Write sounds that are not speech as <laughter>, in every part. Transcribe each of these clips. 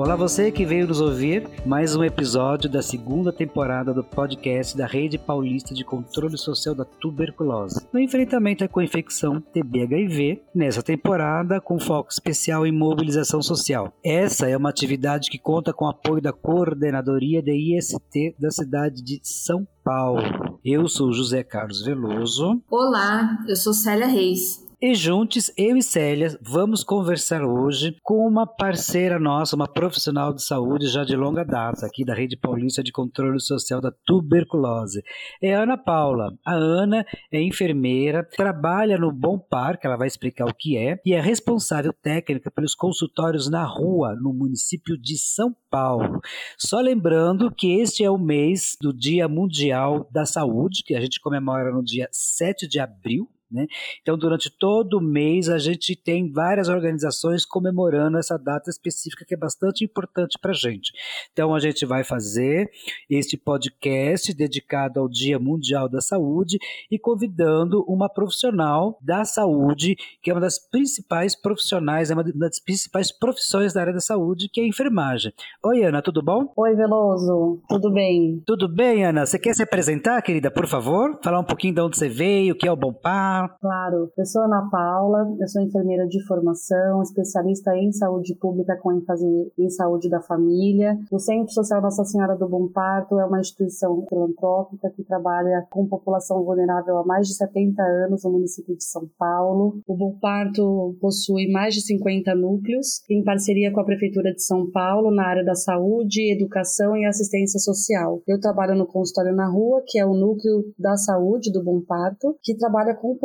Olá você que veio nos ouvir, mais um episódio da segunda temporada do podcast da Rede Paulista de Controle Social da Tuberculose. No enfrentamento com a infecção TB-HIV, nessa temporada com foco especial em mobilização social. Essa é uma atividade que conta com o apoio da Coordenadoria de IST da cidade de São Paulo. Eu sou José Carlos Veloso. Olá, eu sou Célia Reis. E juntos, eu e Célia, vamos conversar hoje com uma parceira nossa, uma profissional de saúde já de longa data, aqui da Rede Paulista de Controle Social da Tuberculose. É Ana Paula. A Ana é enfermeira, trabalha no Bom Par, que ela vai explicar o que é, e é responsável técnica pelos consultórios na rua, no município de São Paulo. Só lembrando que este é o mês do Dia Mundial da Saúde, que a gente comemora no dia 7 de abril, né? Então, durante todo o mês, a gente tem várias organizações comemorando essa data específica que é bastante importante para a gente. Então, a gente vai fazer este podcast dedicado ao Dia Mundial da Saúde e convidando uma profissional da saúde, que é uma das principais profissionais, é uma das principais profissões da área da saúde, que é a enfermagem. Oi, Ana, tudo bom? Oi, Veloso, tudo bem? Tudo bem, Ana? Você quer se apresentar, querida, por favor? Falar um pouquinho de onde você veio, o que é o Bom Par? Claro, eu sou Ana Paula, eu sou enfermeira de formação, especialista em saúde pública com ênfase em saúde da família. O Centro Social Nossa Senhora do Bom Parto é uma instituição filantrópica que trabalha com população vulnerável há mais de 70 anos no município de São Paulo. O Bom Parto possui mais de 50 núcleos, em parceria com a Prefeitura de São Paulo na área da saúde, educação e assistência social. Eu trabalho no consultório na rua, que é o núcleo da saúde do Bom Parto, que trabalha com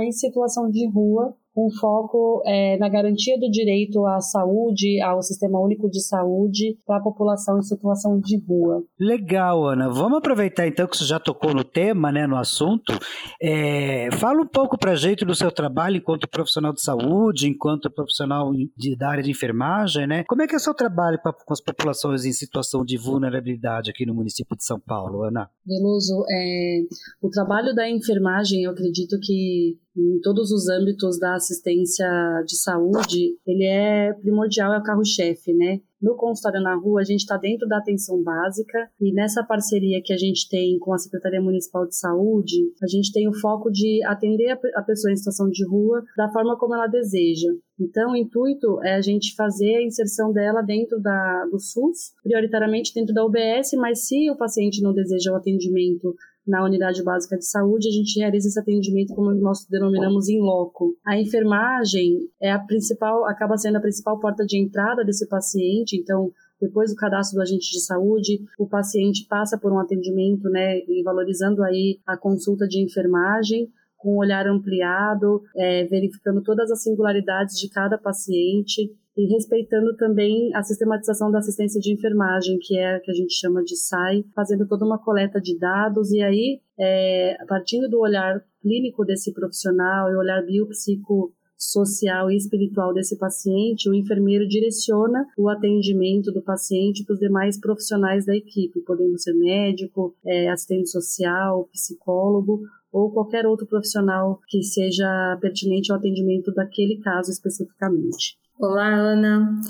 em situação de rua com foco é, na garantia do direito à saúde, ao Sistema Único de Saúde para a população em situação de rua. Legal, Ana. Vamos aproveitar então que você já tocou no tema, né, no assunto. É, fala um pouco para a gente do seu trabalho enquanto profissional de saúde, enquanto profissional de, da área de enfermagem, né? Como é que é o seu trabalho pra, com as populações em situação de vulnerabilidade aqui no município de São Paulo, Ana? Veloso, é, o trabalho da enfermagem, eu acredito que em todos os âmbitos da assistência de saúde, ele é primordial, é o carro-chefe, né? No consultório na rua, a gente está dentro da atenção básica e nessa parceria que a gente tem com a Secretaria Municipal de Saúde, a gente tem o foco de atender a pessoa em situação de rua da forma como ela deseja. Então, o intuito é a gente fazer a inserção dela dentro da, do SUS, prioritariamente dentro da UBS, mas se o paciente não deseja o atendimento na unidade básica de saúde, a gente realiza esse atendimento como nós denominamos em loco. A enfermagem é a principal, acaba sendo a principal porta de entrada desse paciente, então depois do cadastro do agente de saúde, o paciente passa por um atendimento, né, e valorizando aí a consulta de enfermagem, com um olhar ampliado, é, verificando todas as singularidades de cada paciente, e respeitando também a sistematização da assistência de enfermagem, que é a que a gente chama de SAI, fazendo toda uma coleta de dados e aí, é, partindo do olhar clínico desse profissional e olhar biopsico social e espiritual desse paciente, o enfermeiro direciona o atendimento do paciente para os demais profissionais da equipe, podendo ser médico, é, assistente social, psicólogo ou qualquer outro profissional que seja pertinente ao atendimento daquele caso especificamente. Olá, Ana.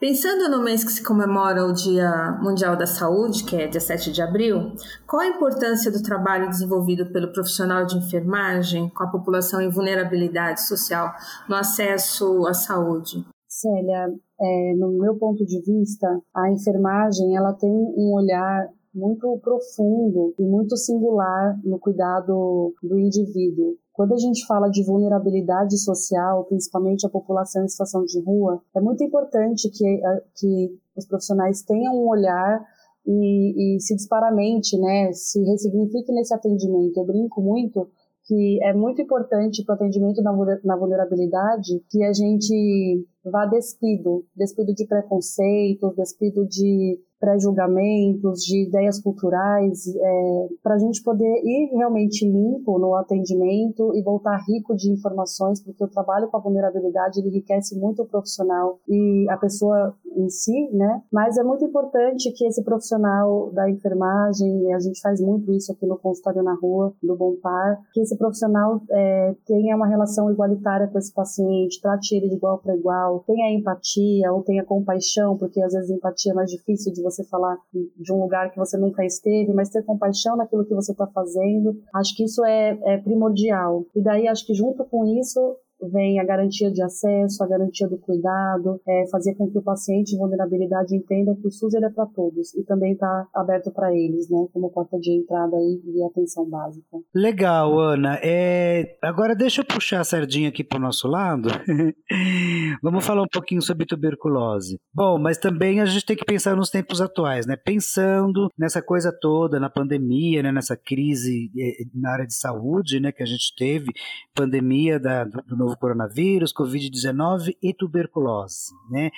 Pensando no mês que se comemora o Dia Mundial da Saúde, que é dia 7 de abril, qual a importância do trabalho desenvolvido pelo profissional de enfermagem com a população em vulnerabilidade social no acesso à saúde? Célia, é, no meu ponto de vista, a enfermagem ela tem um olhar muito profundo e muito singular no cuidado do indivíduo. Quando a gente fala de vulnerabilidade social, principalmente a população em situação de rua, é muito importante que, eh, que os profissionais tenham um olhar e, e se disparamente, né, se ressignifique nesse atendimento. Eu brinco muito que é muito importante para o atendimento na vulnerabilidade que a gente vá despido, despido de preconceitos, despido de pré-julgamentos, de ideias culturais, é, para a gente poder ir realmente limpo no atendimento e voltar rico de informações, porque o trabalho com a vulnerabilidade ele enriquece muito o profissional e a pessoa em si, né? Mas é muito importante que esse profissional da enfermagem, e a gente faz muito isso aqui no consultório na rua, do Bom Par, que esse profissional é, tenha uma relação igualitária com esse paciente, trate ele de igual para igual, tenha empatia ou tenha compaixão, porque às vezes empatia é mais difícil de você falar de um lugar que você nunca esteve, mas ter compaixão naquilo que você está fazendo, acho que isso é, é primordial. E daí acho que junto com isso vem a garantia de acesso, a garantia do cuidado, é, fazer com que o paciente em vulnerabilidade entenda que o SUS é para todos e também está aberto para eles, né, como porta de entrada aí e atenção básica. Legal, Ana. É, agora deixa eu puxar a sardinha aqui para o nosso lado. <laughs> Vamos falar um pouquinho sobre tuberculose. Bom, mas também a gente tem que pensar nos tempos atuais, né? Pensando nessa coisa toda, na pandemia, né? nessa crise é, na área de saúde, né? Que a gente teve, pandemia da, do novo coronavírus, Covid-19 e tuberculose, né?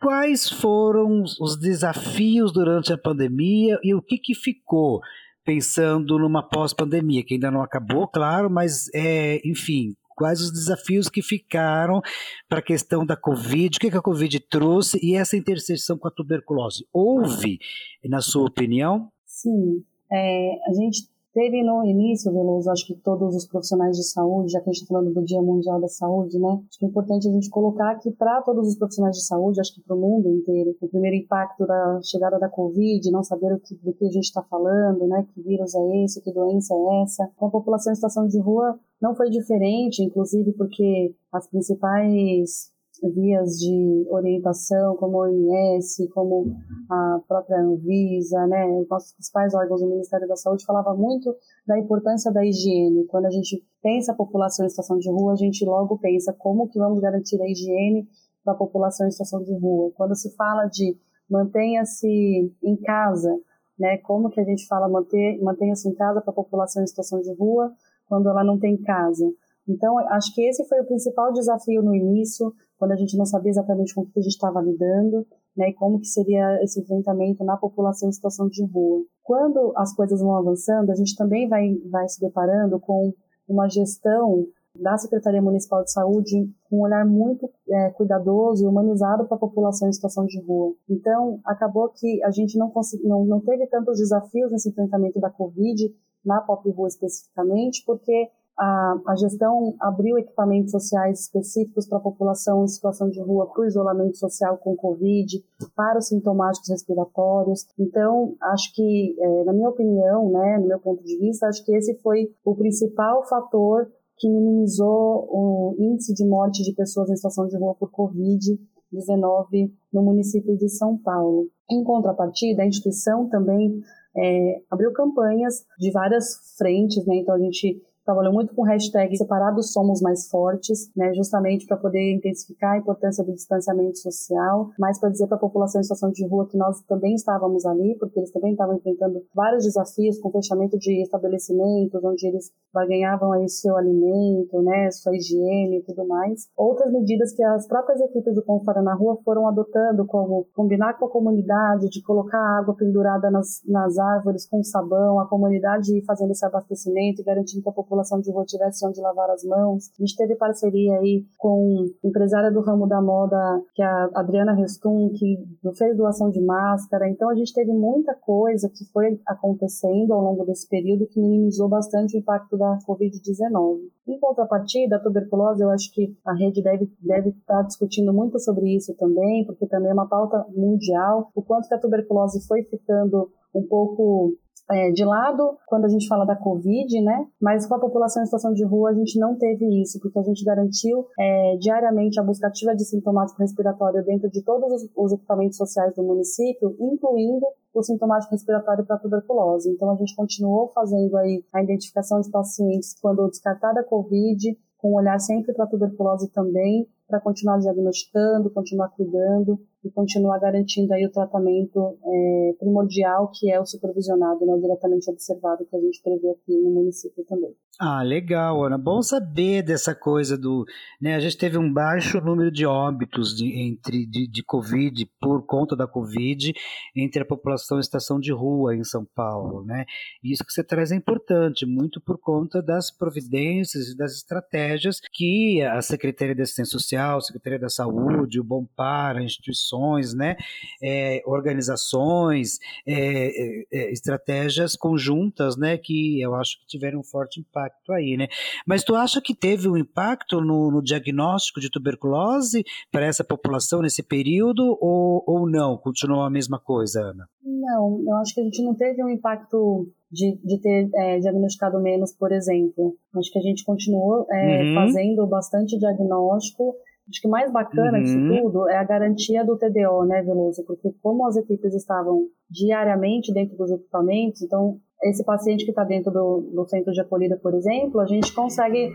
Quais foram os desafios durante a pandemia e o que, que ficou pensando numa pós-pandemia, que ainda não acabou, claro, mas, é, enfim, quais os desafios que ficaram para a questão da Covid, o que, a Covid trouxe e essa interseção com a tuberculose? Houve, na sua opinião? Sim, é, a gente Teve no início, Veloso, acho que todos os profissionais de saúde, já que a gente está falando do Dia Mundial da Saúde, né? Acho que é importante a gente colocar que para todos os profissionais de saúde, acho que para o mundo inteiro, o primeiro impacto da chegada da Covid, não saber o que, do que a gente está falando, né? Que vírus é esse, que doença é essa. Com a população em situação de rua não foi diferente, inclusive porque as principais vias de orientação, como a OMS, como a própria Anvisa, né, os nossos principais órgãos do Ministério da Saúde falava muito da importância da higiene. Quando a gente pensa a população em situação de rua, a gente logo pensa como que vamos garantir a higiene para a população em situação de rua. Quando se fala de mantenha-se em casa, né, como que a gente fala manter, mantenha-se em casa para a população em situação de rua quando ela não tem casa? Então, acho que esse foi o principal desafio no início, quando a gente não sabia exatamente com o que a gente estava lidando, né, e como que seria esse enfrentamento na população em situação de rua. Quando as coisas vão avançando, a gente também vai, vai se deparando com uma gestão da Secretaria Municipal de Saúde com um olhar muito é, cuidadoso e humanizado para a população em situação de rua. Então, acabou que a gente não, não, não teve tantos desafios nesse enfrentamento da Covid, na Pop Rua especificamente, porque a, a gestão abriu equipamentos sociais específicos para a população em situação de rua, para o isolamento social com Covid, para os sintomáticos respiratórios. Então, acho que, é, na minha opinião, né, no meu ponto de vista, acho que esse foi o principal fator que minimizou o índice de morte de pessoas em situação de rua por Covid-19 no município de São Paulo. Em contrapartida, a instituição também é, abriu campanhas de várias frentes, né? Então a gente trabalhou muito com hashtag separados somos mais fortes, né, justamente para poder intensificar a importância do distanciamento social, mas para dizer para a população em situação de rua que nós também estávamos ali, porque eles também estavam enfrentando vários desafios com fechamento de estabelecimentos, onde eles ganhavam aí seu alimento, né, sua higiene e tudo mais. Outras medidas que as próprias equipes do Confara na Rua foram adotando, como combinar com a comunidade, de colocar água pendurada nas, nas árvores com sabão, a comunidade fazendo esse abastecimento e garantindo que a população população de rua tivesse onde lavar as mãos. A gente teve parceria aí com empresária do ramo da moda, que é a Adriana Restum, que fez doação de máscara. Então a gente teve muita coisa que foi acontecendo ao longo desse período que minimizou bastante o impacto da Covid-19. Em contrapartida, a tuberculose, eu acho que a rede deve, deve estar discutindo muito sobre isso também, porque também é uma pauta mundial, o quanto que a tuberculose foi ficando um pouco é, de lado quando a gente fala da Covid, né? Mas com a população em situação de rua a gente não teve isso, porque a gente garantiu é, diariamente a busca ativa de sintomático respiratório dentro de todos os, os equipamentos sociais do município, incluindo o sintomático respiratório para tuberculose. Então a gente continuou fazendo aí a identificação de pacientes quando descartada a Covid, com um olhar sempre para tuberculose também, para continuar diagnosticando, continuar cuidando e continuar garantindo aí o tratamento é, primordial que é o supervisionado, né, diretamente observado que a gente prevê aqui no município também. Ah, legal, Ana. Bom saber dessa coisa do. Né, a gente teve um baixo número de óbitos de, entre, de, de Covid, por conta da Covid, entre a população em estação de rua em São Paulo. Né? Isso que você traz é importante, muito por conta das providências e das estratégias que a Secretaria de Assistência Social, a Secretaria da Saúde, o Bom Para, instituições, né, é, organizações, é, é, é estratégias conjuntas né, que eu acho que tiveram um forte impacto impacto aí, né? Mas tu acha que teve um impacto no, no diagnóstico de tuberculose para essa população nesse período ou, ou não? Continuou a mesma coisa, Ana? Não, eu acho que a gente não teve um impacto de, de ter é, diagnosticado menos, por exemplo. Acho que a gente continuou é, uhum. fazendo bastante diagnóstico. Acho que o mais bacana uhum. disso tudo é a garantia do TDO, né, Veloso? Porque como as equipes estavam diariamente dentro dos equipamentos, então esse paciente que está dentro do, do, centro de acolhida, por exemplo, a gente consegue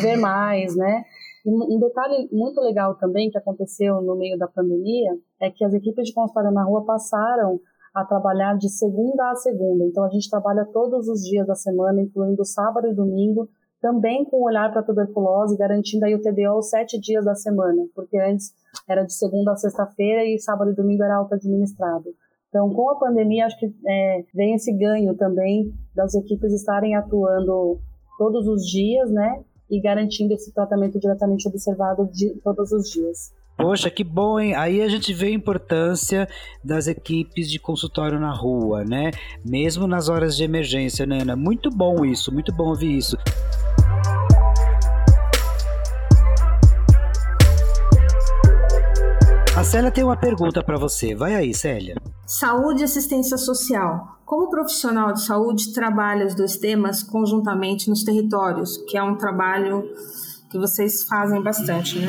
ver mais, né? E um detalhe muito legal também que aconteceu no meio da pandemia é que as equipes de consultório na rua passaram a trabalhar de segunda a segunda. Então a gente trabalha todos os dias da semana, incluindo sábado e domingo, também com olhar para tuberculose, garantindo aí o TDO sete dias da semana, porque antes era de segunda a sexta-feira e sábado e domingo era auto administrado. Então, com a pandemia, acho que é, vem esse ganho também das equipes estarem atuando todos os dias, né? E garantindo esse tratamento diretamente observado de, todos os dias. Poxa, que bom, hein? Aí a gente vê a importância das equipes de consultório na rua, né? Mesmo nas horas de emergência, né, Ana? Muito bom isso, muito bom ouvir isso. A Célia tem uma pergunta para você. Vai aí, Célia. Saúde e assistência social. Como profissional de saúde trabalha os dois temas conjuntamente nos territórios, que é um trabalho que vocês fazem bastante, né?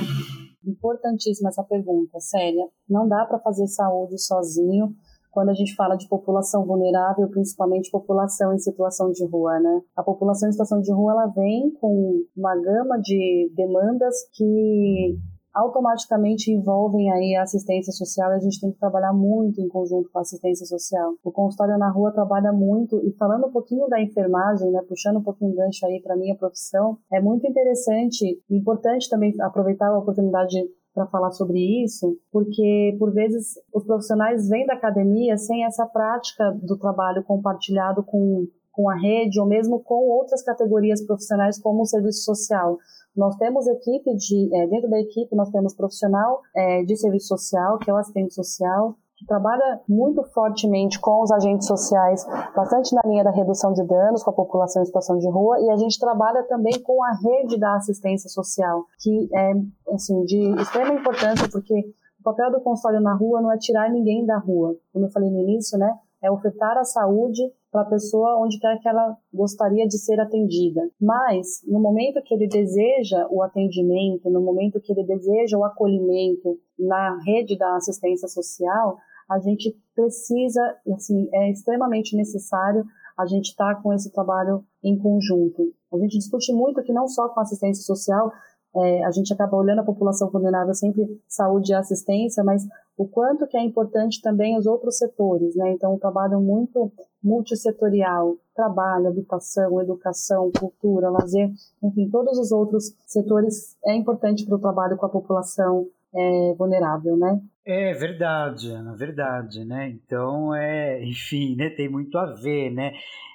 Importantíssima essa pergunta, Célia. Não dá para fazer saúde sozinho quando a gente fala de população vulnerável, principalmente população em situação de rua, né? A população em situação de rua ela vem com uma gama de demandas que automaticamente envolvem aí a assistência social e a gente tem que trabalhar muito em conjunto com a assistência social. O consultório na rua trabalha muito e falando um pouquinho da enfermagem, né, puxando um pouquinho o gancho aí para minha profissão, é muito interessante e importante também aproveitar a oportunidade para falar sobre isso, porque por vezes os profissionais vêm da academia sem essa prática do trabalho compartilhado com com a rede ou mesmo com outras categorias profissionais como o serviço social. Nós temos equipe de, é, dentro da equipe nós temos profissional é, de serviço social, que é o assistente social, que trabalha muito fortemente com os agentes sociais, bastante na linha da redução de danos com a população em situação de rua, e a gente trabalha também com a rede da assistência social, que é assim, de extrema importância, porque o papel do consultório na rua não é tirar ninguém da rua, como eu falei no início, né? É ofertar a saúde para a pessoa onde quer que ela gostaria de ser atendida. Mas, no momento que ele deseja o atendimento, no momento que ele deseja o acolhimento na rede da assistência social, a gente precisa, assim, é extremamente necessário a gente estar tá com esse trabalho em conjunto. A gente discute muito que não só com assistência social, é, a gente acaba olhando a população vulnerável sempre saúde e assistência, mas o quanto que é importante também os outros setores, né? Então, um trabalho muito multissetorial, trabalho, habitação, educação, cultura, lazer, enfim, todos os outros setores é importante para o trabalho com a população é, vulnerável, né? É verdade, Ana, verdade, né? Então, é, <laughs> enfim, né, tem muito a ver, né?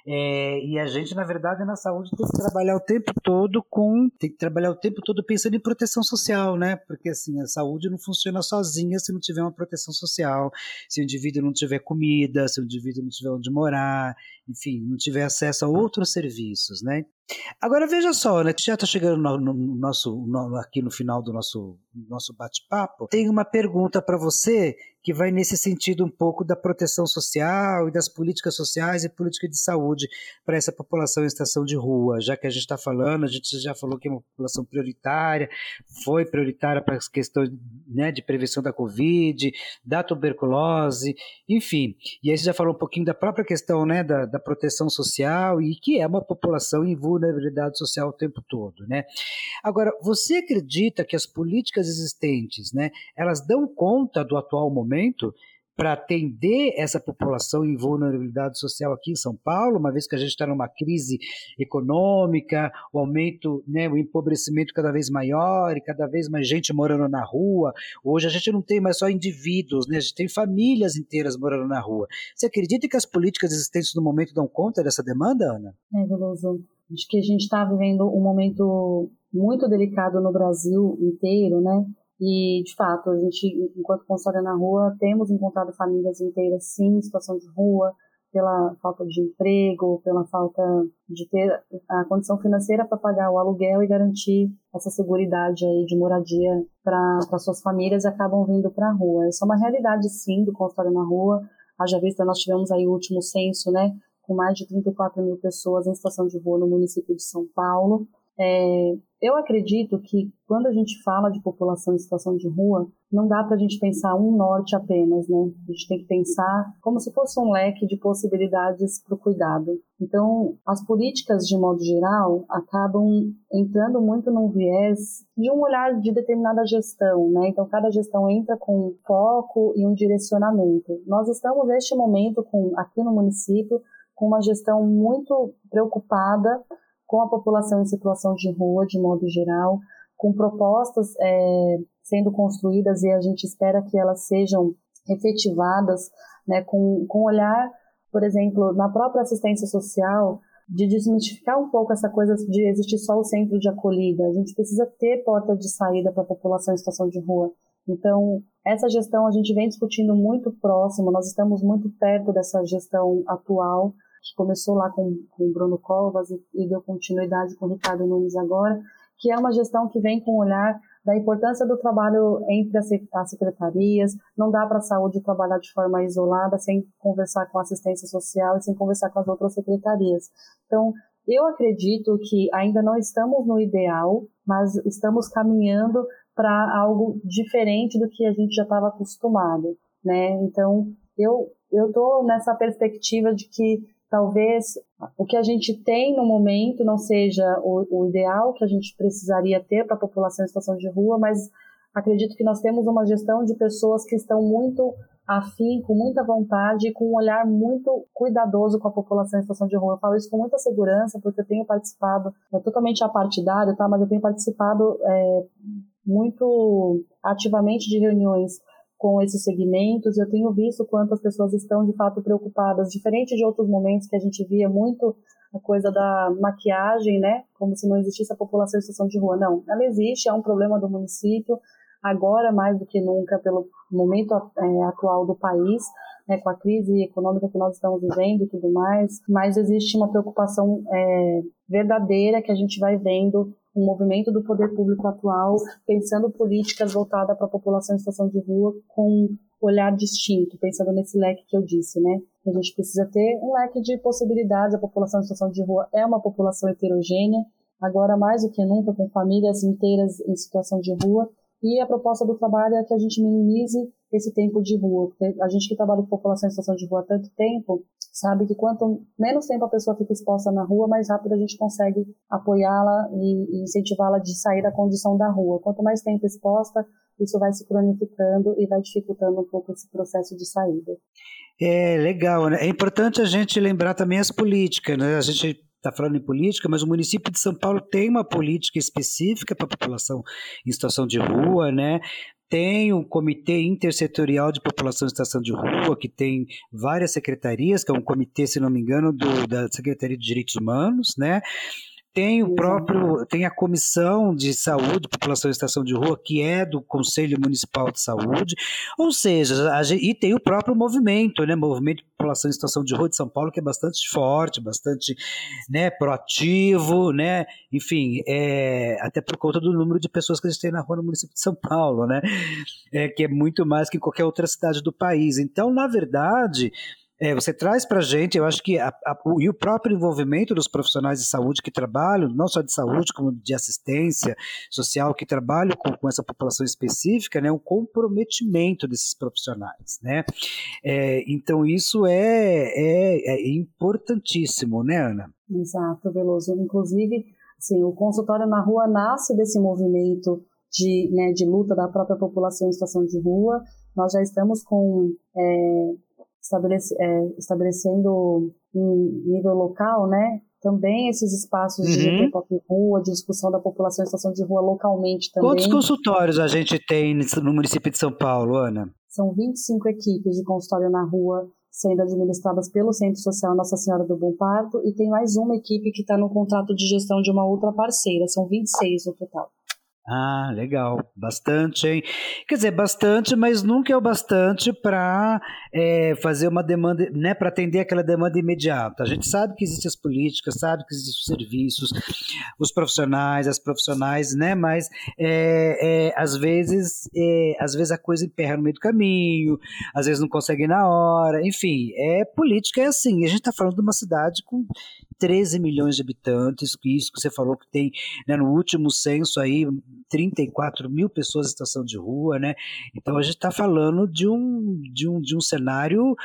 É, e a gente, na verdade, na saúde tem que trabalhar o tempo todo com. tem que trabalhar o tempo todo pensando em proteção social, né? Porque assim, a saúde não funciona sozinha se não tiver uma proteção social, se o indivíduo não tiver comida, se o indivíduo não tiver onde morar, enfim, não tiver acesso a outros serviços, né? Agora veja só, né? Já está chegando no, no nosso, no, aqui no final do nosso, nosso bate-papo. Tem uma pergunta para você que vai nesse sentido um pouco da proteção social e das políticas sociais e política de saúde para essa população em estação de rua. Já que a gente está falando, a gente já falou que é uma população prioritária, foi prioritária para as questões né, de prevenção da Covid, da tuberculose, enfim. E aí você já falou um pouquinho da própria questão né, da, da proteção social e que é uma população em vulnerabilidade social o tempo todo. Né? Agora, você acredita que as políticas existentes, né, elas dão conta do atual momento? Momento, para atender essa população em vulnerabilidade social aqui em São Paulo, uma vez que a gente está numa crise econômica, o aumento, né, o empobrecimento cada vez maior e cada vez mais gente morando na rua. Hoje a gente não tem mais só indivíduos, né, a gente tem famílias inteiras morando na rua. Você acredita que as políticas existentes no momento dão conta dessa demanda, Ana? É, Veloso. Acho que a gente está vivendo um momento muito delicado no Brasil inteiro, né? E, de fato, a gente, enquanto consultório na rua, temos encontrado famílias inteiras, sim, em situação de rua, pela falta de emprego, pela falta de ter a condição financeira para pagar o aluguel e garantir essa segurança aí de moradia para suas famílias e acabam vindo para a rua. Isso é uma realidade, sim, do consultório na rua. Haja vista, nós tivemos aí o último censo, né, com mais de 34 mil pessoas em situação de rua no município de São Paulo. É, eu acredito que quando a gente fala de população em situação de rua, não dá para a gente pensar um norte apenas, né? A gente tem que pensar como se fosse um leque de possibilidades para o cuidado. Então, as políticas, de modo geral, acabam entrando muito num viés de um olhar de determinada gestão, né? Então, cada gestão entra com foco e um direcionamento. Nós estamos, neste momento, com, aqui no município, com uma gestão muito preocupada com a população em situação de rua, de modo geral, com propostas é, sendo construídas e a gente espera que elas sejam efetivadas né, com, com olhar, por exemplo, na própria assistência social, de desmistificar um pouco essa coisa de existir só o centro de acolhida. A gente precisa ter porta de saída para a população em situação de rua. Então, essa gestão a gente vem discutindo muito próximo, nós estamos muito perto dessa gestão atual que começou lá com, com o Bruno Covas e, e deu continuidade com o Ricardo Nunes agora, que é uma gestão que vem com o olhar da importância do trabalho entre as secretarias. Não dá para a saúde trabalhar de forma isolada, sem conversar com a assistência social e sem conversar com as outras secretarias. Então, eu acredito que ainda não estamos no ideal, mas estamos caminhando para algo diferente do que a gente já estava acostumado, né? Então, eu eu tô nessa perspectiva de que talvez o que a gente tem no momento não seja o, o ideal que a gente precisaria ter para a população em situação de rua, mas acredito que nós temos uma gestão de pessoas que estão muito afim, com muita vontade e com um olhar muito cuidadoso com a população em situação de rua. Eu falo isso com muita segurança, porque eu tenho participado, é totalmente apartidário, tá? mas eu tenho participado é, muito ativamente de reuniões com esses segmentos. Eu tenho visto quantas pessoas estão de fato preocupadas, diferente de outros momentos que a gente via muito a coisa da maquiagem, né? Como se não existisse a população em situação de rua. Não, ela existe, é um problema do município, agora mais do que nunca, pelo momento é, atual do país, né, com a crise econômica que nós estamos vivendo e tudo mais, mas existe uma preocupação é, verdadeira que a gente vai vendo um movimento do poder público atual pensando políticas voltadas para a população em situação de rua com olhar distinto, pensando nesse leque que eu disse, né? A gente precisa ter um leque de possibilidades. A população em situação de rua é uma população heterogênea, agora mais do que nunca, com famílias inteiras em situação de rua. E a proposta do trabalho é que a gente minimize esse tempo de rua. A gente que trabalha com população em situação de rua há tanto tempo, sabe que quanto menos tempo a pessoa fica exposta na rua, mais rápido a gente consegue apoiá-la e, incentivá-la de sair da condição da rua. Quanto mais tempo exposta, isso vai se cronificando e vai dificultando um pouco esse processo de saída. É legal, né? É importante a gente lembrar também as políticas, né? A gente está falando em política, mas o município de São Paulo tem uma política específica para a população em situação de rua, né? tem um comitê intersetorial de população em situação de rua, que tem várias secretarias, que é um comitê, se não me engano, do, da Secretaria de Direitos Humanos, né? Tem o próprio, tem a Comissão de Saúde, População e Estação de Rua, que é do Conselho Municipal de Saúde, ou seja, a, e tem o próprio movimento, né, Movimento de População e Estação de Rua de São Paulo, que é bastante forte, bastante, né, proativo, né, enfim, é, até por conta do número de pessoas que a gente tem na rua no município de São Paulo, né, é, que é muito mais que em qualquer outra cidade do país. Então, na verdade, é, você traz para a gente, eu acho que a, a, o, e o próprio envolvimento dos profissionais de saúde que trabalham, não só de saúde, como de assistência social, que trabalham com, com essa população específica, né, um comprometimento desses profissionais. Né? É, então, isso é, é, é, importantíssimo, né, Ana? Exato, Veloso. Inclusive, assim, o consultório na rua nasce desse movimento de, né, de luta da própria população em situação de rua nós já estamos com é, estabelece, é, estabelecendo em nível local, né, também esses espaços uhum. de pop rua, de discussão da população em situação de rua localmente também. Quantos consultórios a gente tem no município de São Paulo, Ana? São 25 equipes de consultório na rua sendo administradas pelo Centro Social Nossa Senhora do Bom Parto e tem mais uma equipe que está no contrato de gestão de uma outra parceira, são 26 no total. Ah, legal. Bastante, hein? Quer dizer, bastante, mas nunca é o bastante para é, fazer uma demanda, né? Para atender aquela demanda imediata. A gente sabe que existem as políticas, sabe que existem os serviços, os profissionais, as profissionais, né? Mas é, é, às vezes, às vezes a coisa emperra no meio do caminho, às vezes não consegue na hora. Enfim, é política, é assim. A gente está falando de uma cidade com 13 milhões de habitantes, isso que você falou que tem né, no último censo aí 34 mil pessoas em situação de rua, né? Então a gente está falando de um, de, um, de um cenário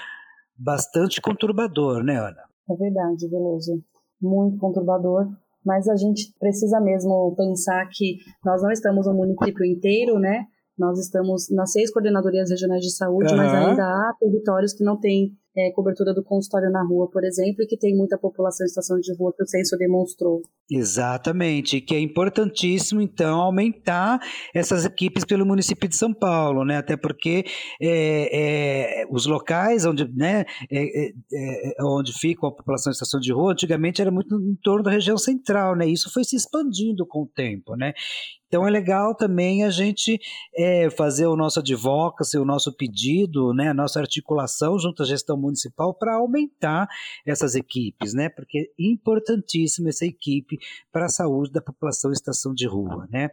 bastante conturbador, né, Ana? É verdade, Veloso. Muito conturbador. Mas a gente precisa mesmo pensar que nós não estamos no município inteiro, né? Nós estamos nas seis coordenadorias regionais de saúde, uhum. mas ainda há territórios que não têm é, cobertura do consultório na rua, por exemplo, e que tem muita população em situação de rua que o censo demonstrou. Exatamente, que é importantíssimo, então, aumentar essas equipes pelo município de São Paulo, né? Até porque é, é, os locais onde, né, é, é, é, onde fica a população em situação de rua, antigamente era muito em torno da região central, né? Isso foi se expandindo com o tempo, né? Então é legal também a gente é, fazer o nosso advocacy, o nosso pedido, né, a nossa articulação junto à gestão municipal para aumentar essas equipes, né, porque é importantíssima essa equipe para a saúde da população em estação de rua. Né.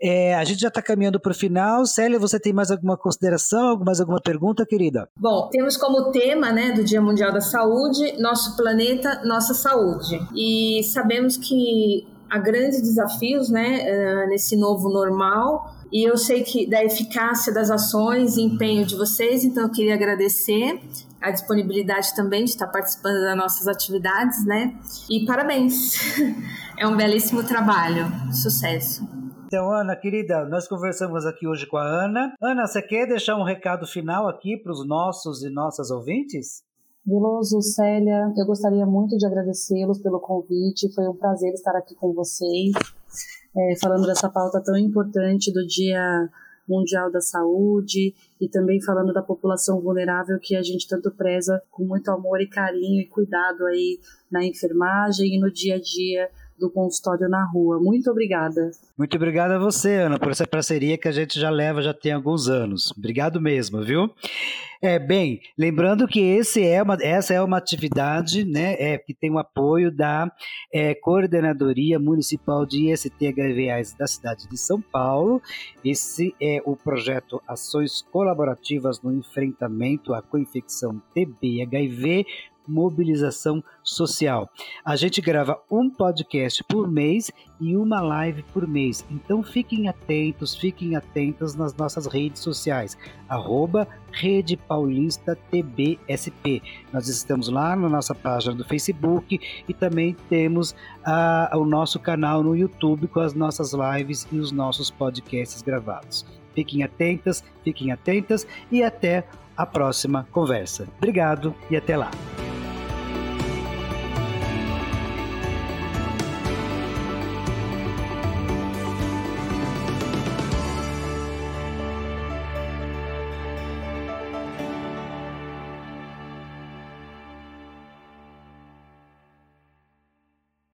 É, a gente já está caminhando para o final. Célia, você tem mais alguma consideração, mais alguma pergunta, querida? Bom, temos como tema né, do Dia Mundial da Saúde, nosso planeta, nossa saúde. E sabemos que há grandes desafios né, eh, nesse novo normal. E eu sei que da eficácia das ações e empenho de vocês, então eu queria agradecer a disponibilidade também de estar participando das nossas atividades, né? E parabéns! <laughs> É um belíssimo trabalho. Sucesso! Então, Ana, querida, nós conversamos aqui hoje com a Ana. Ana, você quer deixar um recado final aqui para os nossos e nossas ouvintes? Veloso, Célia, eu gostaria muito de agradecê-los pelo convite. Foi um prazer estar aqui com vocês, é, falando dessa pauta tão importante do Dia Mundial da Saúde e também falando da população vulnerável que a gente tanto preza com muito amor e carinho e cuidado aí na enfermagem e no dia a dia do consultório na rua. Muito obrigada. Muito obrigado a você, Ana, por essa parceria que a gente já leva já tem alguns anos. Obrigado mesmo, viu? É, bem, lembrando que esse é uma, essa é uma atividade né, é, que tem o apoio da é, Coordenadoria Municipal de IST-HIV da cidade de São Paulo. Esse é o projeto Ações Colaborativas no Enfrentamento à Coinfecção TB-HIV mobilização social. A gente grava um podcast por mês e uma live por mês. Então fiquem atentos, fiquem atentos nas nossas redes sociais. Arroba Rede Paulista TBSP. Nós estamos lá na nossa página do Facebook e também temos uh, o nosso canal no YouTube com as nossas lives e os nossos podcasts gravados. Fiquem atentas, fiquem atentas e até a próxima conversa. Obrigado e até lá.